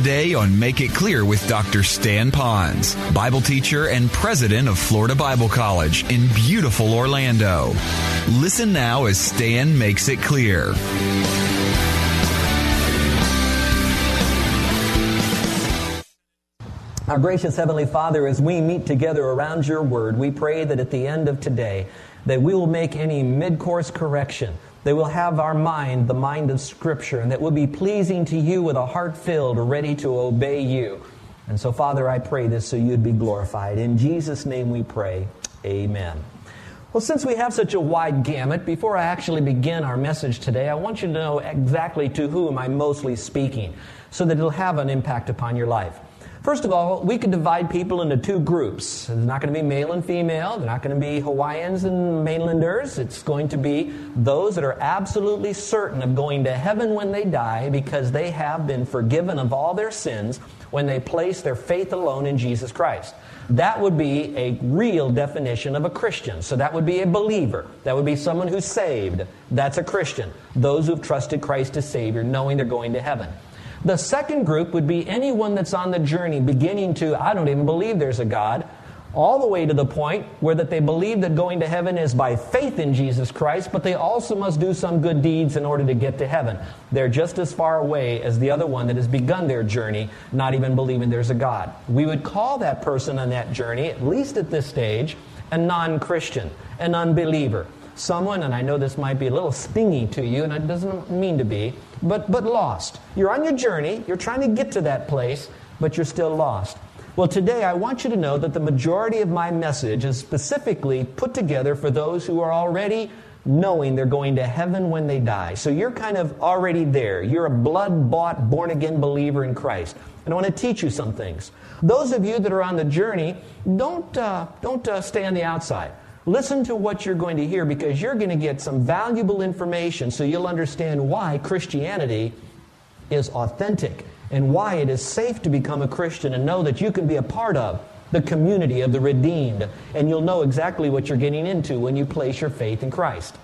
Today on Make It Clear with Dr. Stan Ponz, Bible teacher and president of Florida Bible College in beautiful Orlando. Listen now as Stan makes it clear. Our gracious Heavenly Father, as we meet together around your word, we pray that at the end of today, that we will make any mid-course correction, that we'll have our mind, the mind of Scripture, and that we'll be pleasing to you with a heart filled, ready to obey you. And so, Father, I pray this so you'd be glorified. In Jesus' name we pray. Amen. Well, since we have such a wide gamut, before I actually begin our message today, I want you to know exactly to whom I'm mostly speaking so that it'll have an impact upon your life. First of all, we could divide people into two groups. It's not going to be male and female. They're not going to be Hawaiians and mainlanders. It's going to be those that are absolutely certain of going to heaven when they die because they have been forgiven of all their sins when they place their faith alone in Jesus Christ. That would be a real definition of a Christian. So that would be a believer. That would be someone who's saved. That's a Christian. Those who've trusted Christ as Savior, knowing they're going to heaven. The second group would be anyone that's on the journey beginning to, I don't even believe there's a God, all the way to the point where that they believe that going to heaven is by faith in Jesus Christ, but they also must do some good deeds in order to get to heaven. They're just as far away as the other one that has begun their journey, not even believing there's a God. We would call that person on that journey, at least at this stage, a non Christian, an unbeliever someone, and I know this might be a little stingy to you, and it doesn't mean to be, but, but lost. You're on your journey, you're trying to get to that place, but you're still lost. Well, today I want you to know that the majority of my message is specifically put together for those who are already knowing they're going to heaven when they die. So you're kind of already there. You're a blood bought, born again believer in Christ. And I want to teach you some things. Those of you that are on the journey, don't, uh, don't uh, stay on the outside. Listen to what you're going to hear because you're going to get some valuable information so you'll understand why Christianity is authentic and why it is safe to become a Christian and know that you can be a part of the community of the redeemed. And you'll know exactly what you're getting into when you place your faith in Christ.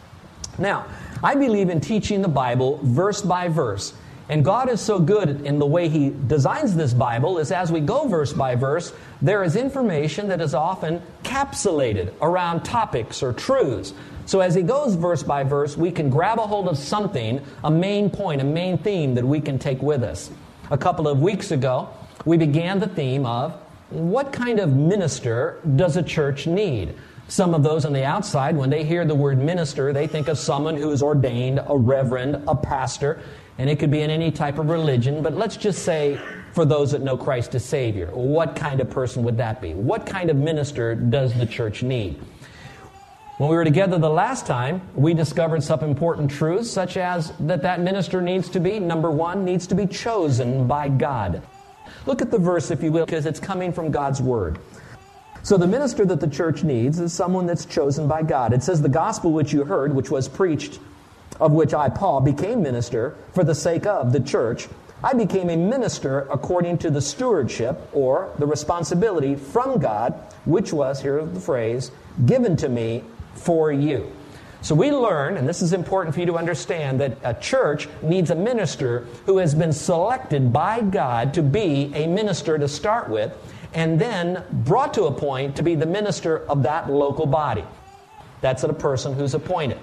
Now, I believe in teaching the Bible verse by verse. And God is so good in the way He designs this Bible is as we go verse by verse, there is information that is often capsulated around topics or truths. So as He goes verse by verse, we can grab a hold of something, a main point, a main theme that we can take with us. A couple of weeks ago, we began the theme of what kind of minister does a church need? Some of those on the outside, when they hear the word minister, they think of someone who is ordained, a reverend, a pastor and it could be in any type of religion, but let's just say for those that know Christ as Savior, what kind of person would that be? What kind of minister does the church need? When we were together the last time, we discovered some important truths, such as that that minister needs to be, number one, needs to be chosen by God. Look at the verse, if you will, because it's coming from God's Word. So the minister that the church needs is someone that's chosen by God. It says, The gospel which you heard, which was preached of which I, Paul, became minister for the sake of the church, I became a minister according to the stewardship or the responsibility from God, which was, here's the phrase, given to me for you. So we learn, and this is important for you to understand, that a church needs a minister who has been selected by God to be a minister to start with, and then brought to a point to be the minister of that local body. That's a person who's appointed.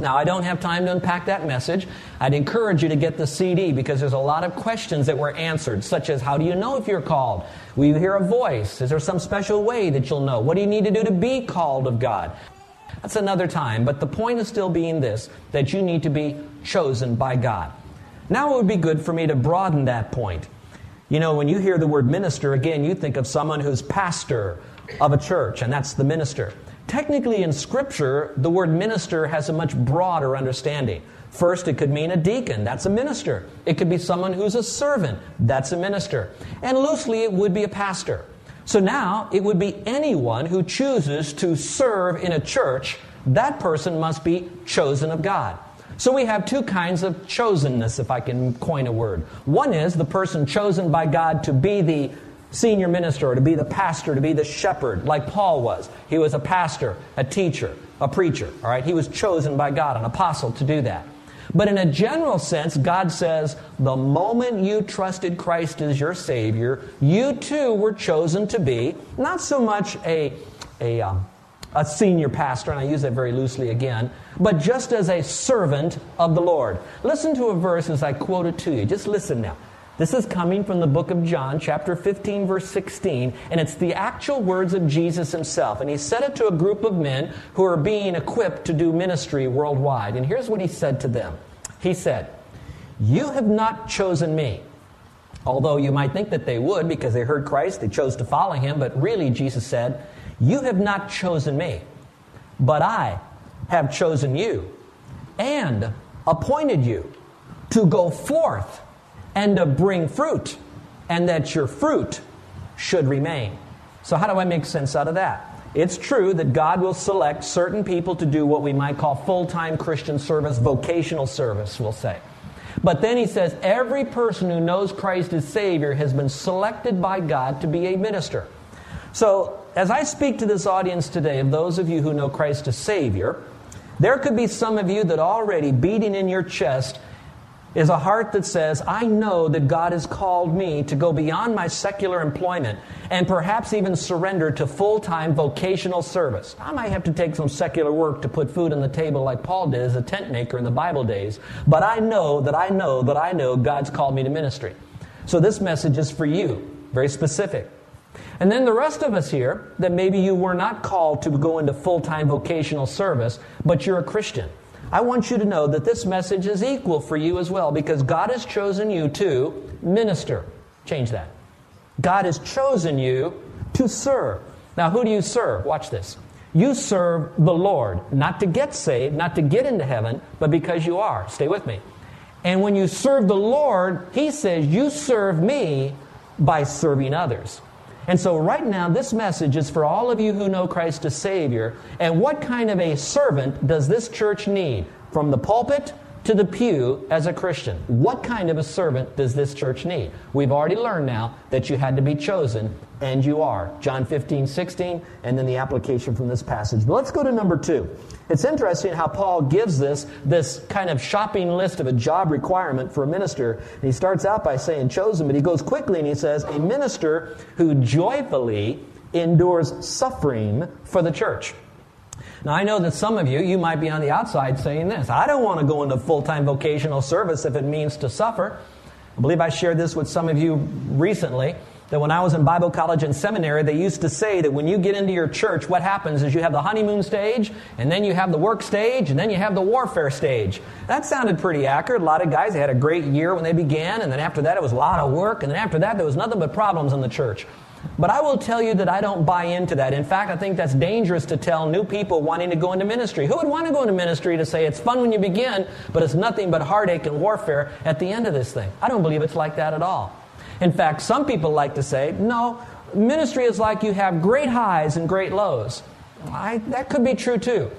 Now, I don't have time to unpack that message. I'd encourage you to get the CD because there's a lot of questions that were answered, such as how do you know if you're called? Will you hear a voice? Is there some special way that you'll know? What do you need to do to be called of God? That's another time, but the point is still being this that you need to be chosen by God. Now, it would be good for me to broaden that point. You know, when you hear the word minister, again, you think of someone who's pastor of a church, and that's the minister. Technically, in Scripture, the word minister has a much broader understanding. First, it could mean a deacon. That's a minister. It could be someone who's a servant. That's a minister. And loosely, it would be a pastor. So now, it would be anyone who chooses to serve in a church. That person must be chosen of God. So we have two kinds of chosenness, if I can coin a word. One is the person chosen by God to be the senior minister, or to be the pastor, to be the shepherd, like Paul was. He was a pastor, a teacher, a preacher. All right, he was chosen by God, an apostle, to do that. But in a general sense, God says the moment you trusted Christ as your Savior, you too were chosen to be not so much a, a, um, a senior pastor, and I use that very loosely again, but just as a servant of the Lord. Listen to a verse as I quote it to you. Just listen now. This is coming from the book of John, chapter 15, verse 16, and it's the actual words of Jesus himself. And he said it to a group of men who are being equipped to do ministry worldwide. And here's what he said to them He said, You have not chosen me. Although you might think that they would because they heard Christ, they chose to follow him, but really, Jesus said, You have not chosen me, but I have chosen you and appointed you to go forth and to bring fruit, and that your fruit should remain. So, how do I make sense out of that? It's true that God will select certain people to do what we might call full time Christian service, vocational service, we'll say. But then he says every person who knows Christ as Savior has been selected by God to be a minister. So, as I speak to this audience today, of those of you who know Christ as Savior, there could be some of you that already beating in your chest is a heart that says, I know that God has called me to go beyond my secular employment and perhaps even surrender to full time vocational service. I might have to take some secular work to put food on the table like Paul did as a tent maker in the Bible days, but I know that I know that I know God's called me to ministry. So this message is for you, very specific. And then the rest of us here, that maybe you were not called to go into full time vocational service, but you're a Christian. I want you to know that this message is equal for you as well because God has chosen you to minister. Change that. God has chosen you to serve. Now, who do you serve? Watch this. You serve the Lord, not to get saved, not to get into heaven, but because you are. Stay with me. And when you serve the Lord, He says, You serve me by serving others. And so, right now, this message is for all of you who know Christ as Savior. And what kind of a servant does this church need? From the pulpit to the pew as a Christian. What kind of a servant does this church need? We've already learned now that you had to be chosen, and you are. John 15, 16, and then the application from this passage. But let's go to number two. It's interesting how Paul gives this, this kind of shopping list of a job requirement for a minister. And he starts out by saying chosen, but he goes quickly and he says, a minister who joyfully endures suffering for the church. Now, I know that some of you, you might be on the outside saying this I don't want to go into full time vocational service if it means to suffer. I believe I shared this with some of you recently that when I was in Bible college and seminary, they used to say that when you get into your church, what happens is you have the honeymoon stage, and then you have the work stage, and then you have the warfare stage. That sounded pretty accurate. A lot of guys, they had a great year when they began, and then after that, it was a lot of work, and then after that, there was nothing but problems in the church. But I will tell you that I don't buy into that. In fact, I think that's dangerous to tell new people wanting to go into ministry. Who would want to go into ministry to say it's fun when you begin, but it's nothing but heartache and warfare at the end of this thing? I don't believe it's like that at all. In fact, some people like to say, no, ministry is like you have great highs and great lows. I, that could be true too.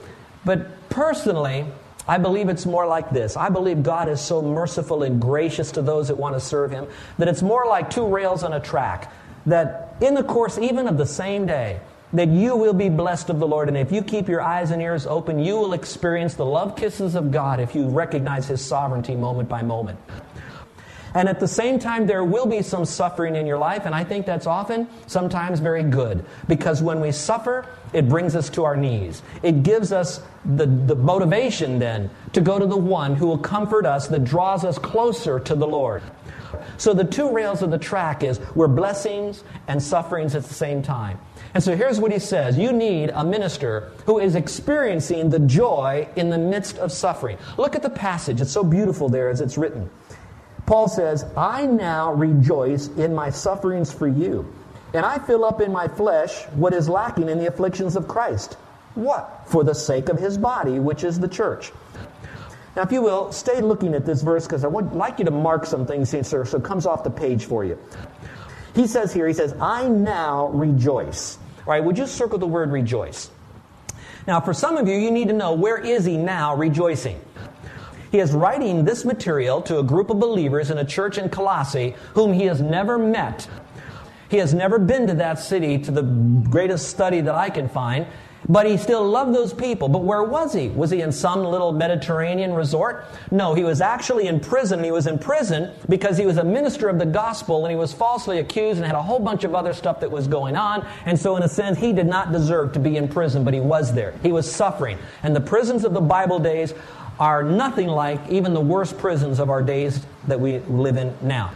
But personally, I believe it's more like this. I believe God is so merciful and gracious to those that want to serve Him that it's more like two rails on a track that in the course even of the same day, that you will be blessed of the Lord. And if you keep your eyes and ears open, you will experience the love kisses of God if you recognize His sovereignty moment by moment. And at the same time, there will be some suffering in your life, and I think that's often, sometimes very good. Because when we suffer, it brings us to our knees. It gives us the, the motivation then to go to the one who will comfort us, that draws us closer to the Lord. So the two rails of the track is we're blessings and sufferings at the same time. And so here's what he says You need a minister who is experiencing the joy in the midst of suffering. Look at the passage, it's so beautiful there as it's written. Paul says, I now rejoice in my sufferings for you, and I fill up in my flesh what is lacking in the afflictions of Christ. What? For the sake of his body, which is the church. Now, if you will, stay looking at this verse because I would like you to mark some things here so it comes off the page for you. He says here, he says, I now rejoice. All right, would you circle the word rejoice? Now, for some of you, you need to know where is he now rejoicing? He is writing this material to a group of believers in a church in Colossae whom he has never met. He has never been to that city to the greatest study that I can find. But he still loved those people. But where was he? Was he in some little Mediterranean resort? No, he was actually in prison. He was in prison because he was a minister of the gospel and he was falsely accused and had a whole bunch of other stuff that was going on. And so, in a sense, he did not deserve to be in prison, but he was there. He was suffering. And the prisons of the Bible days are nothing like even the worst prisons of our days that we live in now.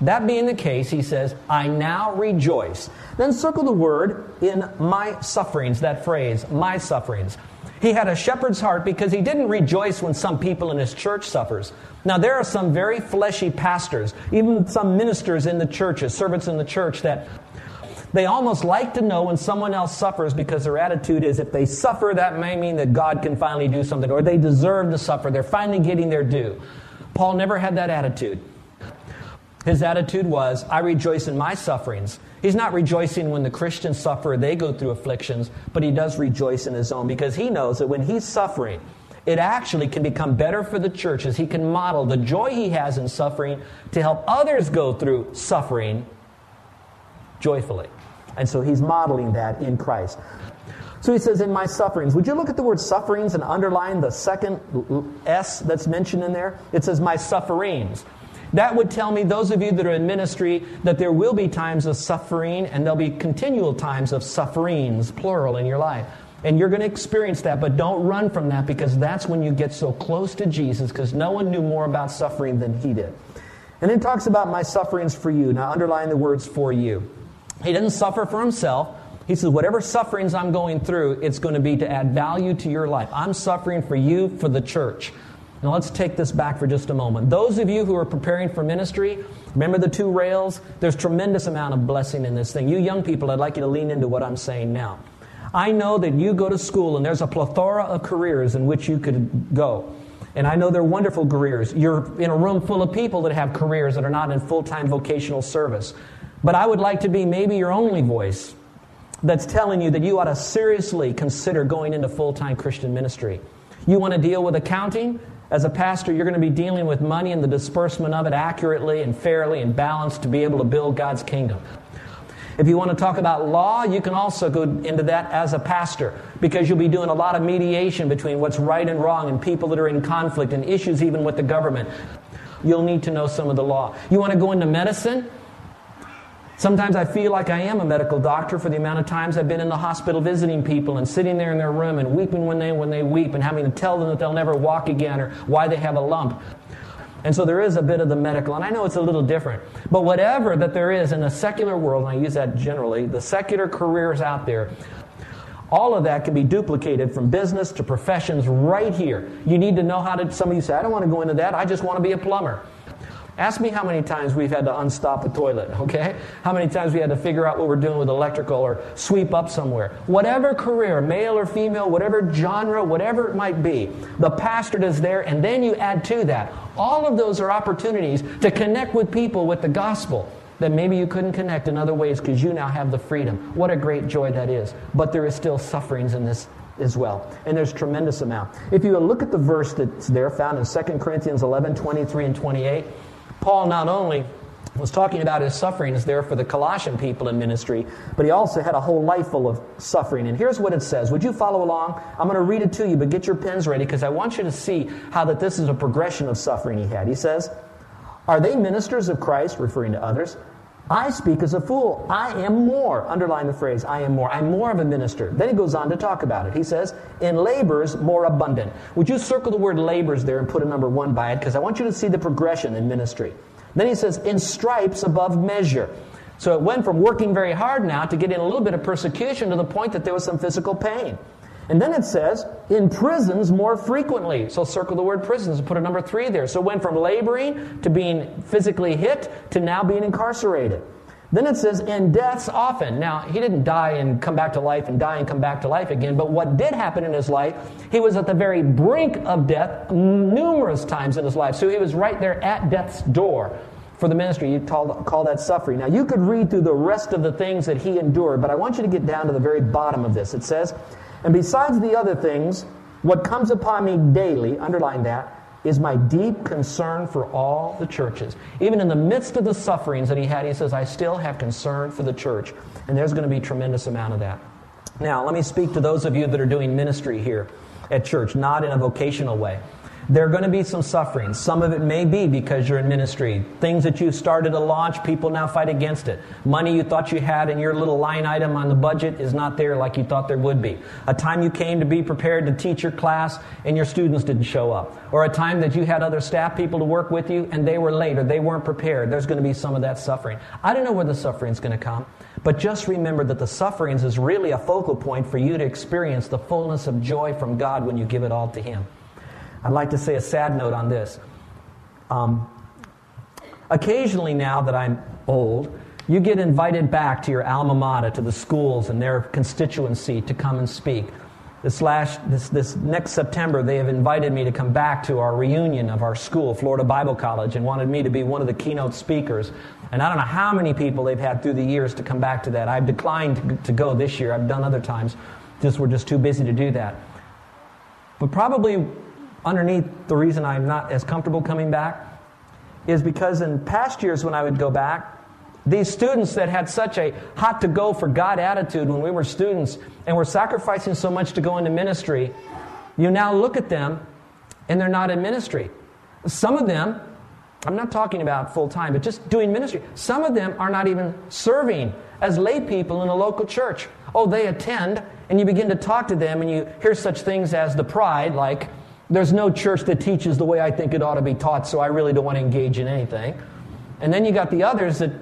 That being the case, he says, I now rejoice. Then circle the word in my sufferings, that phrase, my sufferings. He had a shepherd's heart because he didn't rejoice when some people in his church suffers. Now there are some very fleshy pastors, even some ministers in the churches, servants in the church that they almost like to know when someone else suffers because their attitude is if they suffer, that may mean that God can finally do something, or they deserve to suffer. They're finally getting their due. Paul never had that attitude. His attitude was, I rejoice in my sufferings. He's not rejoicing when the Christians suffer, they go through afflictions, but he does rejoice in his own because he knows that when he's suffering, it actually can become better for the church as he can model the joy he has in suffering to help others go through suffering joyfully. And so he's modeling that in Christ. So he says, In my sufferings. Would you look at the word sufferings and underline the second S that's mentioned in there? It says, My sufferings. That would tell me, those of you that are in ministry, that there will be times of suffering and there'll be continual times of sufferings, plural, in your life. And you're going to experience that, but don't run from that because that's when you get so close to Jesus because no one knew more about suffering than he did. And then talks about my sufferings for you. Now, underline the words for you. He doesn't suffer for himself. He says, whatever sufferings I'm going through, it's going to be to add value to your life. I'm suffering for you, for the church. Now let's take this back for just a moment. Those of you who are preparing for ministry, remember the two rails? There's tremendous amount of blessing in this thing. You young people, I'd like you to lean into what I'm saying now. I know that you go to school and there's a plethora of careers in which you could go. And I know they're wonderful careers. You're in a room full of people that have careers that are not in full time vocational service. But I would like to be maybe your only voice that's telling you that you ought to seriously consider going into full time Christian ministry. You want to deal with accounting? As a pastor, you're going to be dealing with money and the disbursement of it accurately and fairly and balanced to be able to build God's kingdom. If you want to talk about law, you can also go into that as a pastor because you'll be doing a lot of mediation between what's right and wrong and people that are in conflict and issues even with the government. You'll need to know some of the law. You want to go into medicine? Sometimes I feel like I am a medical doctor for the amount of times I've been in the hospital visiting people and sitting there in their room and weeping when they, when they weep and having to tell them that they'll never walk again or why they have a lump. And so there is a bit of the medical, and I know it's a little different. But whatever that there is in the secular world, and I use that generally, the secular careers out there, all of that can be duplicated from business to professions right here. You need to know how to, some of you say, I don't want to go into that, I just want to be a plumber. Ask me how many times we've had to unstop a toilet, okay? How many times we had to figure out what we're doing with electrical or sweep up somewhere. Whatever career, male or female, whatever genre, whatever it might be, the pastor is there, and then you add to that. All of those are opportunities to connect with people with the gospel that maybe you couldn't connect in other ways because you now have the freedom. What a great joy that is. But there is still sufferings in this as well. And there's tremendous amount. If you look at the verse that's there found in 2 Corinthians 11, 23 and 28, Paul not only was talking about his sufferings there for the Colossian people in ministry, but he also had a whole life full of suffering. And here's what it says. Would you follow along? I'm going to read it to you, but get your pens ready because I want you to see how that this is a progression of suffering he had. He says, Are they ministers of Christ, referring to others? I speak as a fool. I am more. Underline the phrase, I am more. I'm more of a minister. Then he goes on to talk about it. He says, in labors more abundant. Would you circle the word labors there and put a number one by it? Because I want you to see the progression in ministry. Then he says, in stripes above measure. So it went from working very hard now to getting a little bit of persecution to the point that there was some physical pain. And then it says, in prisons more frequently. So circle the word prisons and put a number three there. So it went from laboring to being physically hit to now being incarcerated. Then it says, in deaths often. Now, he didn't die and come back to life and die and come back to life again, but what did happen in his life, he was at the very brink of death numerous times in his life. So he was right there at death's door for the ministry. You call, call that suffering. Now, you could read through the rest of the things that he endured, but I want you to get down to the very bottom of this. It says, And besides the other things, what comes upon me daily, underline that, is my deep concern for all the churches. Even in the midst of the sufferings that he had, he says, I still have concern for the church. And there's going to be a tremendous amount of that. Now, let me speak to those of you that are doing ministry here at church, not in a vocational way. There are going to be some suffering. Some of it may be because you're in ministry. Things that you started to launch, people now fight against it. Money you thought you had in your little line item on the budget is not there like you thought there would be. A time you came to be prepared to teach your class and your students didn't show up. Or a time that you had other staff people to work with you and they were late or they weren't prepared. There's going to be some of that suffering. I don't know where the suffering is going to come, but just remember that the sufferings is really a focal point for you to experience the fullness of joy from God when you give it all to Him. I'd like to say a sad note on this. Um, occasionally, now that I'm old, you get invited back to your alma mater, to the schools and their constituency to come and speak. This, last, this, this next September, they have invited me to come back to our reunion of our school, Florida Bible College, and wanted me to be one of the keynote speakers. And I don't know how many people they've had through the years to come back to that. I've declined to go this year. I've done other times. Just we're just too busy to do that. But probably underneath the reason I'm not as comfortable coming back is because in past years when I would go back, these students that had such a hot to go for God attitude when we were students and were sacrificing so much to go into ministry, you now look at them and they're not in ministry. Some of them, I'm not talking about full time, but just doing ministry, some of them are not even serving as lay people in a local church. Oh, they attend, and you begin to talk to them, and you hear such things as the pride, like, there's no church that teaches the way I think it ought to be taught, so I really don't want to engage in anything. And then you got the others that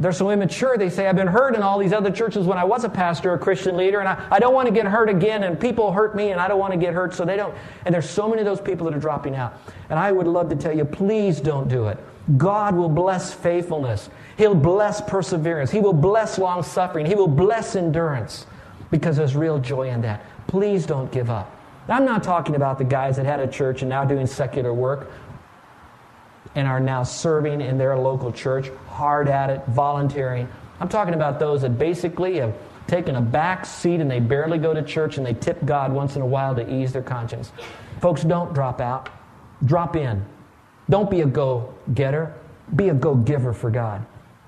they're so immature, they say, I've been hurt in all these other churches when I was a pastor or a Christian leader, and I, I don't want to get hurt again, and people hurt me, and I don't want to get hurt, so they don't. And there's so many of those people that are dropping out. And I would love to tell you, please don't do it. God will bless faithfulness, He'll bless perseverance, He will bless long suffering, He will bless endurance, because there's real joy in that. Please don't give up. I'm not talking about the guys that had a church and now doing secular work and are now serving in their local church, hard at it, volunteering. I'm talking about those that basically have taken a back seat and they barely go to church and they tip God once in a while to ease their conscience. Folks, don't drop out. Drop in. Don't be a go getter, be a go giver for God.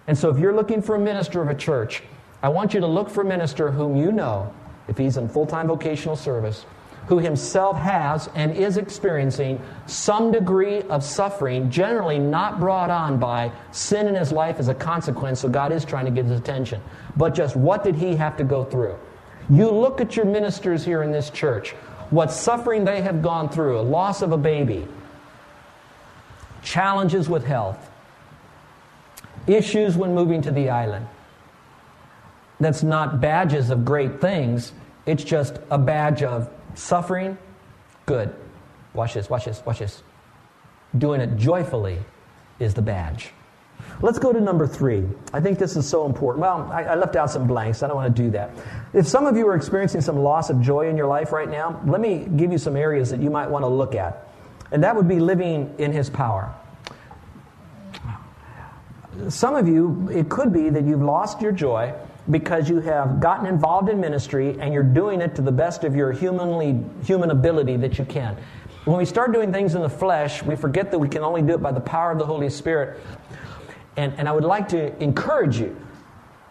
And so if you're looking for a minister of a church, I want you to look for a minister whom you know, if he's in full time vocational service, who himself has and is experiencing some degree of suffering, generally not brought on by sin in his life as a consequence, so God is trying to get his attention. But just what did he have to go through? You look at your ministers here in this church, what suffering they have gone through, a loss of a baby, challenges with health, issues when moving to the island. That's not badges of great things, it's just a badge of Suffering, good. Watch this, watch this, watch this. Doing it joyfully is the badge. Let's go to number three. I think this is so important. Well, I, I, left out some blanks. I don't want to do that. If some of you are experiencing some loss of joy in your life right now, let me give you some areas that you might want to look at. And that would be living in His power. Some of you, it could be that you've lost your joy because you have gotten involved in ministry and you're doing it to the best of your humanly human ability that you can. When we start doing things in the flesh, we forget that we can only do it by the power of the Holy Spirit. And, and I would like to encourage you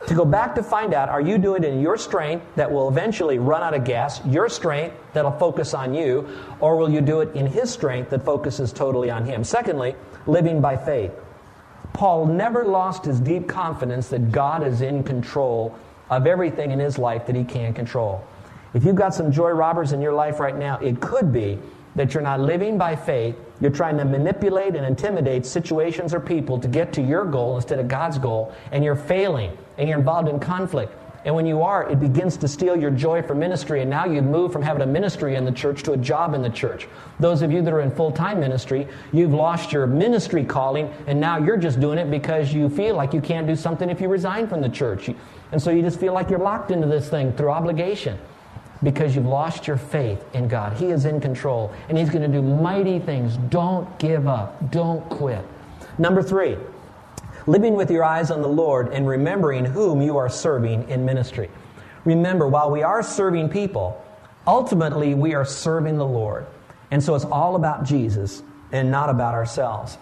to go back to find out are you doing it in your strength that will eventually run out of gas, your strength that'll focus on you, or will you do it in His strength that focuses totally on Him? Secondly, living by faith. Paul never lost his deep confidence that God is in control of everything in his life that he can control. If you've got some joy robbers in your life right now, it could be that you're not living by faith. You're trying to manipulate and intimidate situations or people to get to your goal instead of God's goal, and you're failing and you're involved in conflict. And when you are, it begins to steal your joy for ministry. And now you've moved from having a ministry in the church to a job in the church. Those of you that are in full time ministry, you've lost your ministry calling, and now you're just doing it because you feel like you can't do something if you resign from the church. And so you just feel like you're locked into this thing through obligation because you've lost your faith in God. He is in control, and He's going to do mighty things. Don't give up, don't quit. Number three, living with your eyes on the Lord and remembering whom you are serving in ministry. Remember, while we are serving people, ultimately we are serving the Lord. And so it's all about Jesus and not about ourselves.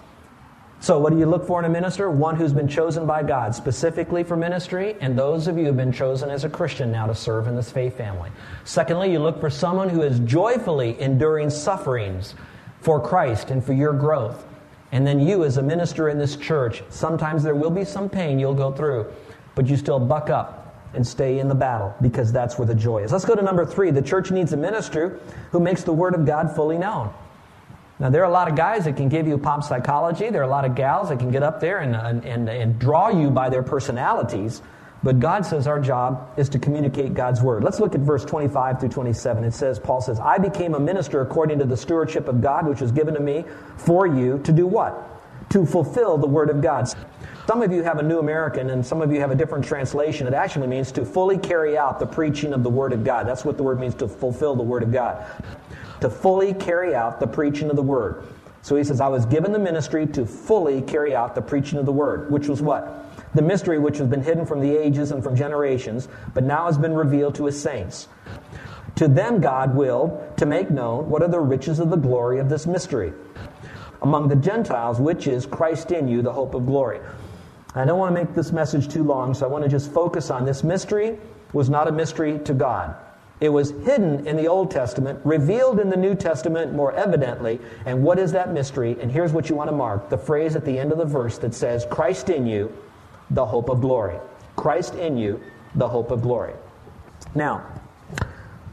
So, what do you look for in a minister? One who's been chosen by God specifically for ministry, and those of you who have been chosen as a Christian now to serve in this faith family. Secondly, you look for someone who is joyfully enduring sufferings for Christ and for your growth. And then you, as a minister in this church, sometimes there will be some pain you'll go through, but you still buck up and stay in the battle because that's where the joy is. Let's go to number three. The church needs a minister who makes the Word of God fully known. Now, there are a lot of guys that can give you pop psychology. There are a lot of gals that can get up there and, and, and, and draw you by their personalities. But God says our job is to communicate God's word. Let's look at verse 25 through 27. It says, Paul says, I became a minister according to the stewardship of God, which was given to me for you to do what? To fulfill the word of God. Some of you have a New American and some of you have a different translation. It actually means to fully carry out the preaching of the word of God. That's what the word means to fulfill the word of God. To fully carry out the preaching of the word. So he says, I was given the ministry to fully carry out the preaching of the word, which was what? The mystery which has been hidden from the ages and from generations, but now has been revealed to his saints. To them God willed to make known what are the riches of the glory of this mystery among the Gentiles, which is Christ in you, the hope of glory. I don't want to make this message too long, so I want to just focus on this mystery was not a mystery to God. It was hidden in the Old Testament, revealed in the New Testament more evidently. And what is that mystery? And here's what you want to mark the phrase at the end of the verse that says, Christ in you, the hope of glory. Christ in you, the hope of glory. Now,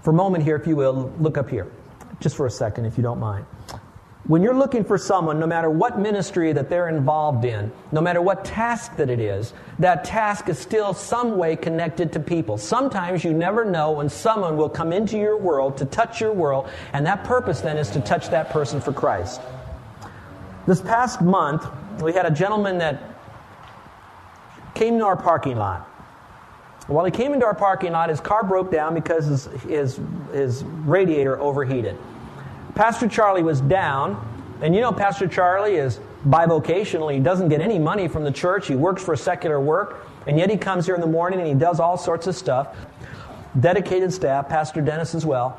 for a moment here, if you will, look up here, just for a second, if you don't mind. When you're looking for someone, no matter what ministry that they're involved in, no matter what task that it is, that task is still some way connected to people. Sometimes you never know when someone will come into your world to touch your world, and that purpose then is to touch that person for Christ. This past month, we had a gentleman that came into our parking lot. While he came into our parking lot, his car broke down because his, his, his radiator overheated. Pastor Charlie was down, and you know, Pastor Charlie is bivocational. He doesn't get any money from the church. He works for secular work, and yet he comes here in the morning and he does all sorts of stuff. Dedicated staff, Pastor Dennis as well.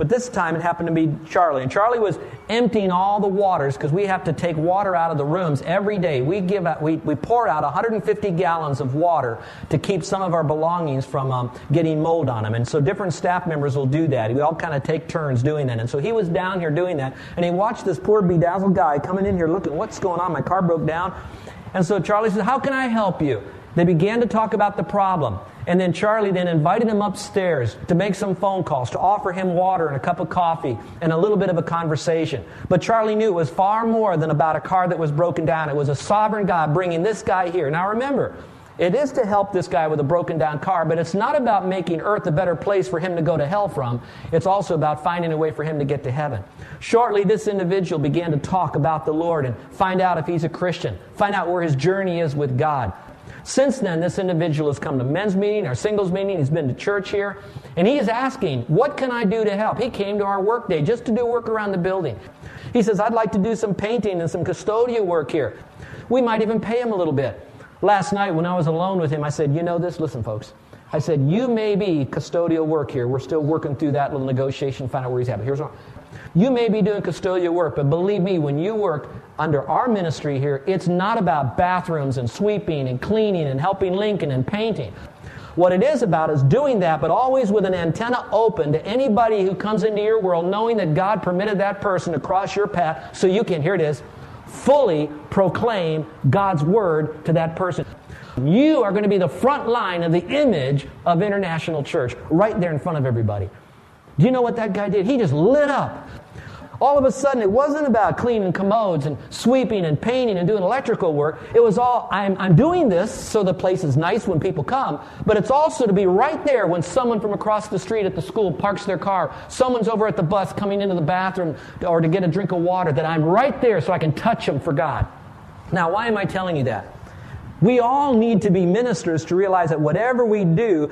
But this time it happened to be Charlie. And Charlie was emptying all the waters because we have to take water out of the rooms every day. We, give out, we, we pour out 150 gallons of water to keep some of our belongings from um, getting mold on them. And so different staff members will do that. We all kind of take turns doing that. And so he was down here doing that. And he watched this poor bedazzled guy coming in here looking, what's going on? My car broke down. And so Charlie says, How can I help you? They began to talk about the problem. And then Charlie then invited him upstairs to make some phone calls, to offer him water and a cup of coffee and a little bit of a conversation. But Charlie knew it was far more than about a car that was broken down. It was a sovereign God bringing this guy here. Now remember, it is to help this guy with a broken down car, but it's not about making earth a better place for him to go to hell from. It's also about finding a way for him to get to heaven. Shortly, this individual began to talk about the Lord and find out if he's a Christian, find out where his journey is with God. Since then, this individual has come to men's meeting, our singles meeting, he's been to church here, and he is asking, What can I do to help? He came to our work day just to do work around the building. He says, I'd like to do some painting and some custodial work here. We might even pay him a little bit. Last night, when I was alone with him, I said, You know this? Listen, folks. I said, You may be custodial work here. We're still working through that little negotiation, find out where he's at. But here's what you may be doing custodial work, but believe me, when you work under our ministry here, it's not about bathrooms and sweeping and cleaning and helping Lincoln and painting. What it is about is doing that, but always with an antenna open to anybody who comes into your world, knowing that God permitted that person to cross your path so you can, here it is, fully proclaim God's word to that person. You are going to be the front line of the image of International Church right there in front of everybody. Do you know what that guy did? He just lit up. All of a sudden, it wasn't about cleaning commodes and sweeping and painting and doing electrical work. It was all, I'm, I'm doing this so the place is nice when people come, but it's also to be right there when someone from across the street at the school parks their car, someone's over at the bus coming into the bathroom or to get a drink of water, that I'm right there so I can touch them for God. Now, why am I telling you that? We all need to be ministers to realize that whatever we do,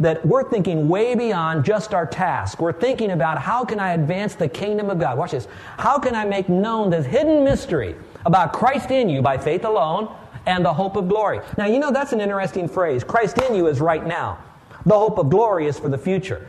that we're thinking way beyond just our task. We're thinking about how can I advance the kingdom of God? Watch this. How can I make known this hidden mystery about Christ in you by faith alone and the hope of glory? Now, you know that's an interesting phrase. Christ in you is right now. The hope of glory is for the future.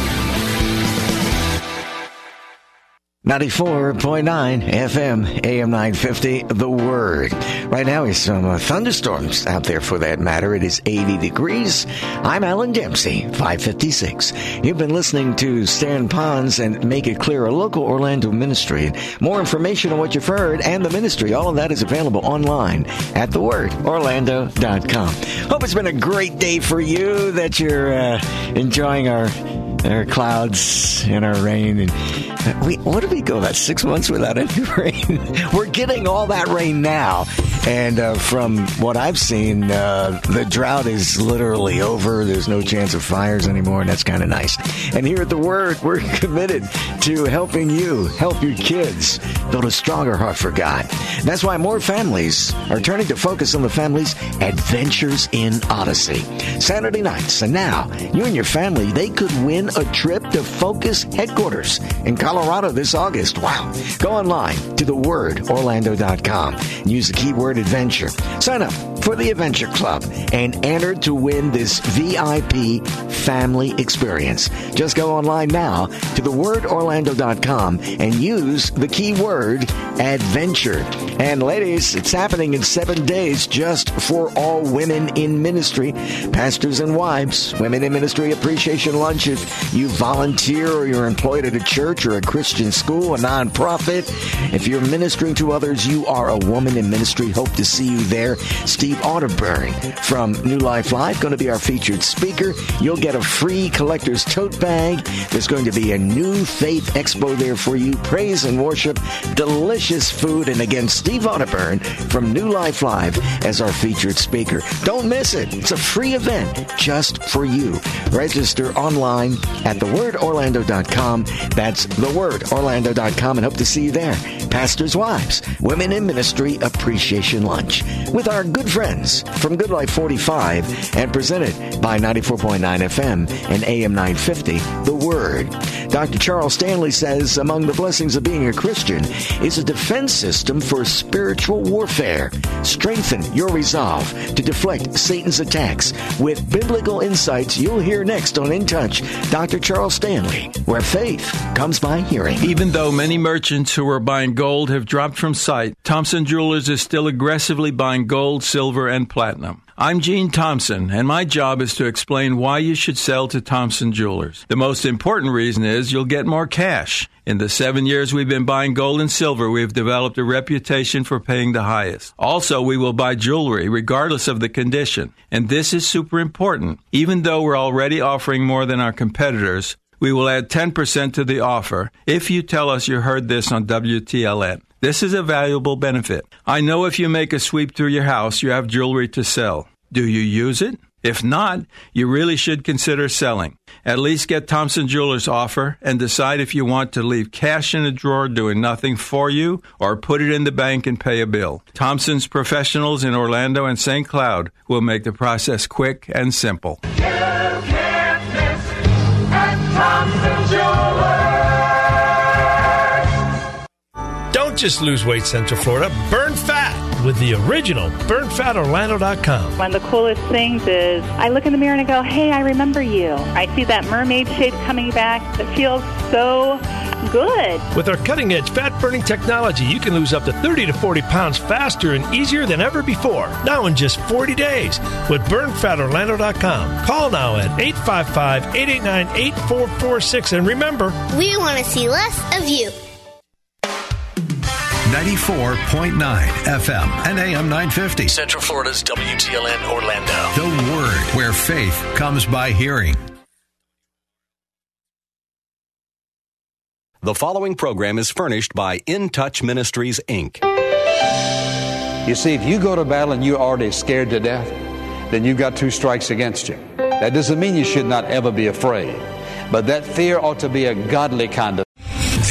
94.9 FM, AM 950, The Word. Right now is some uh, thunderstorms out there for that matter. It is 80 degrees. I'm Alan Dempsey, 556. You've been listening to Stan Ponz and Make It Clear, a local Orlando ministry. More information on what you've heard and the ministry, all of that is available online at thewordorlando.com. Hope it's been a great day for you, that you're uh, enjoying our our clouds and our rain and we what did we go about six months without any rain? We're getting all that rain now. And uh, from what i've seen uh, the drought is literally over. There's no chance of fires anymore and that's kind of nice. And here at the word we're committed to helping you help your kids build a stronger heart for god. That's why more families are turning to focus on the family's adventures in odyssey. Saturday nights and now you and your family they could win a trip to Focus headquarters in Colorado this August. Wow. Go online to thewordorlando.com and use the keyword adventure. Sign up for the Adventure Club and enter to win this VIP family experience. Just go online now to thewordorlando.com and use the keyword adventure. And ladies, it's happening in seven days just for all women in ministry, pastors and wives. Women in Ministry Appreciation Lunch. If you volunteer or you're employed at a church or a Christian school, a nonprofit, if you're ministering to others, you are a woman in ministry. Hope to see you there. Steve Arterburn from New Life Live going to be our featured speaker. You'll get a free collector's tote bag. There's going to be a new faith expo there for you. Praise and worship, delicious food, and again, Steve Arterburn from New Life Live as our featured speaker. Don't miss it. It's a free event just for you. Register online at thewordorlando.com. That's thewordorlando.com and hope to see you there. Pastors' Wives, Women in Ministry Appreciation Lunch with our good friends from Good Life 45 and presented by 94.9 FM and AM 950, The Word. Dr. Charles Stanley says among the blessings of being a Christian is a defense system for spiritual warfare. Strengthen your resolve to deflect Satan's attacks with biblical insights you'll hear next on In Touch. Dr. Charles Stanley, where faith comes by hearing. Even though many merchants who are buying gold have dropped from sight, Thompson Jewelers is still aggressively buying gold, silver, and platinum. I'm Gene Thompson, and my job is to explain why you should sell to Thompson Jewelers. The most important reason is you'll get more cash. In the seven years we've been buying gold and silver, we've developed a reputation for paying the highest. Also, we will buy jewelry regardless of the condition. And this is super important. Even though we're already offering more than our competitors, we will add 10% to the offer if you tell us you heard this on WTLN. This is a valuable benefit. I know if you make a sweep through your house, you have jewelry to sell. Do you use it? If not, you really should consider selling. At least get Thompson Jewelers' offer and decide if you want to leave cash in a drawer doing nothing for you or put it in the bank and pay a bill. Thompson's professionals in Orlando and St. Cloud will make the process quick and simple. Don't just lose weight, Central Florida. Burn fat with the original burnfatorlando.com. One of the coolest things is I look in the mirror and I go, hey, I remember you. I see that mermaid shape coming back. It feels so good. With our cutting edge fat burning technology, you can lose up to 30 to 40 pounds faster and easier than ever before. Now in just 40 days with burnfatorlando.com. Call now at 855 889 8446. And remember, we want to see less of you. 94.9 FM and AM 950. Central Florida's WTLN Orlando. The Word, where faith comes by hearing. The following program is furnished by In Touch Ministries, Inc. You see, if you go to battle and you're already scared to death, then you've got two strikes against you. That doesn't mean you should not ever be afraid, but that fear ought to be a godly kind of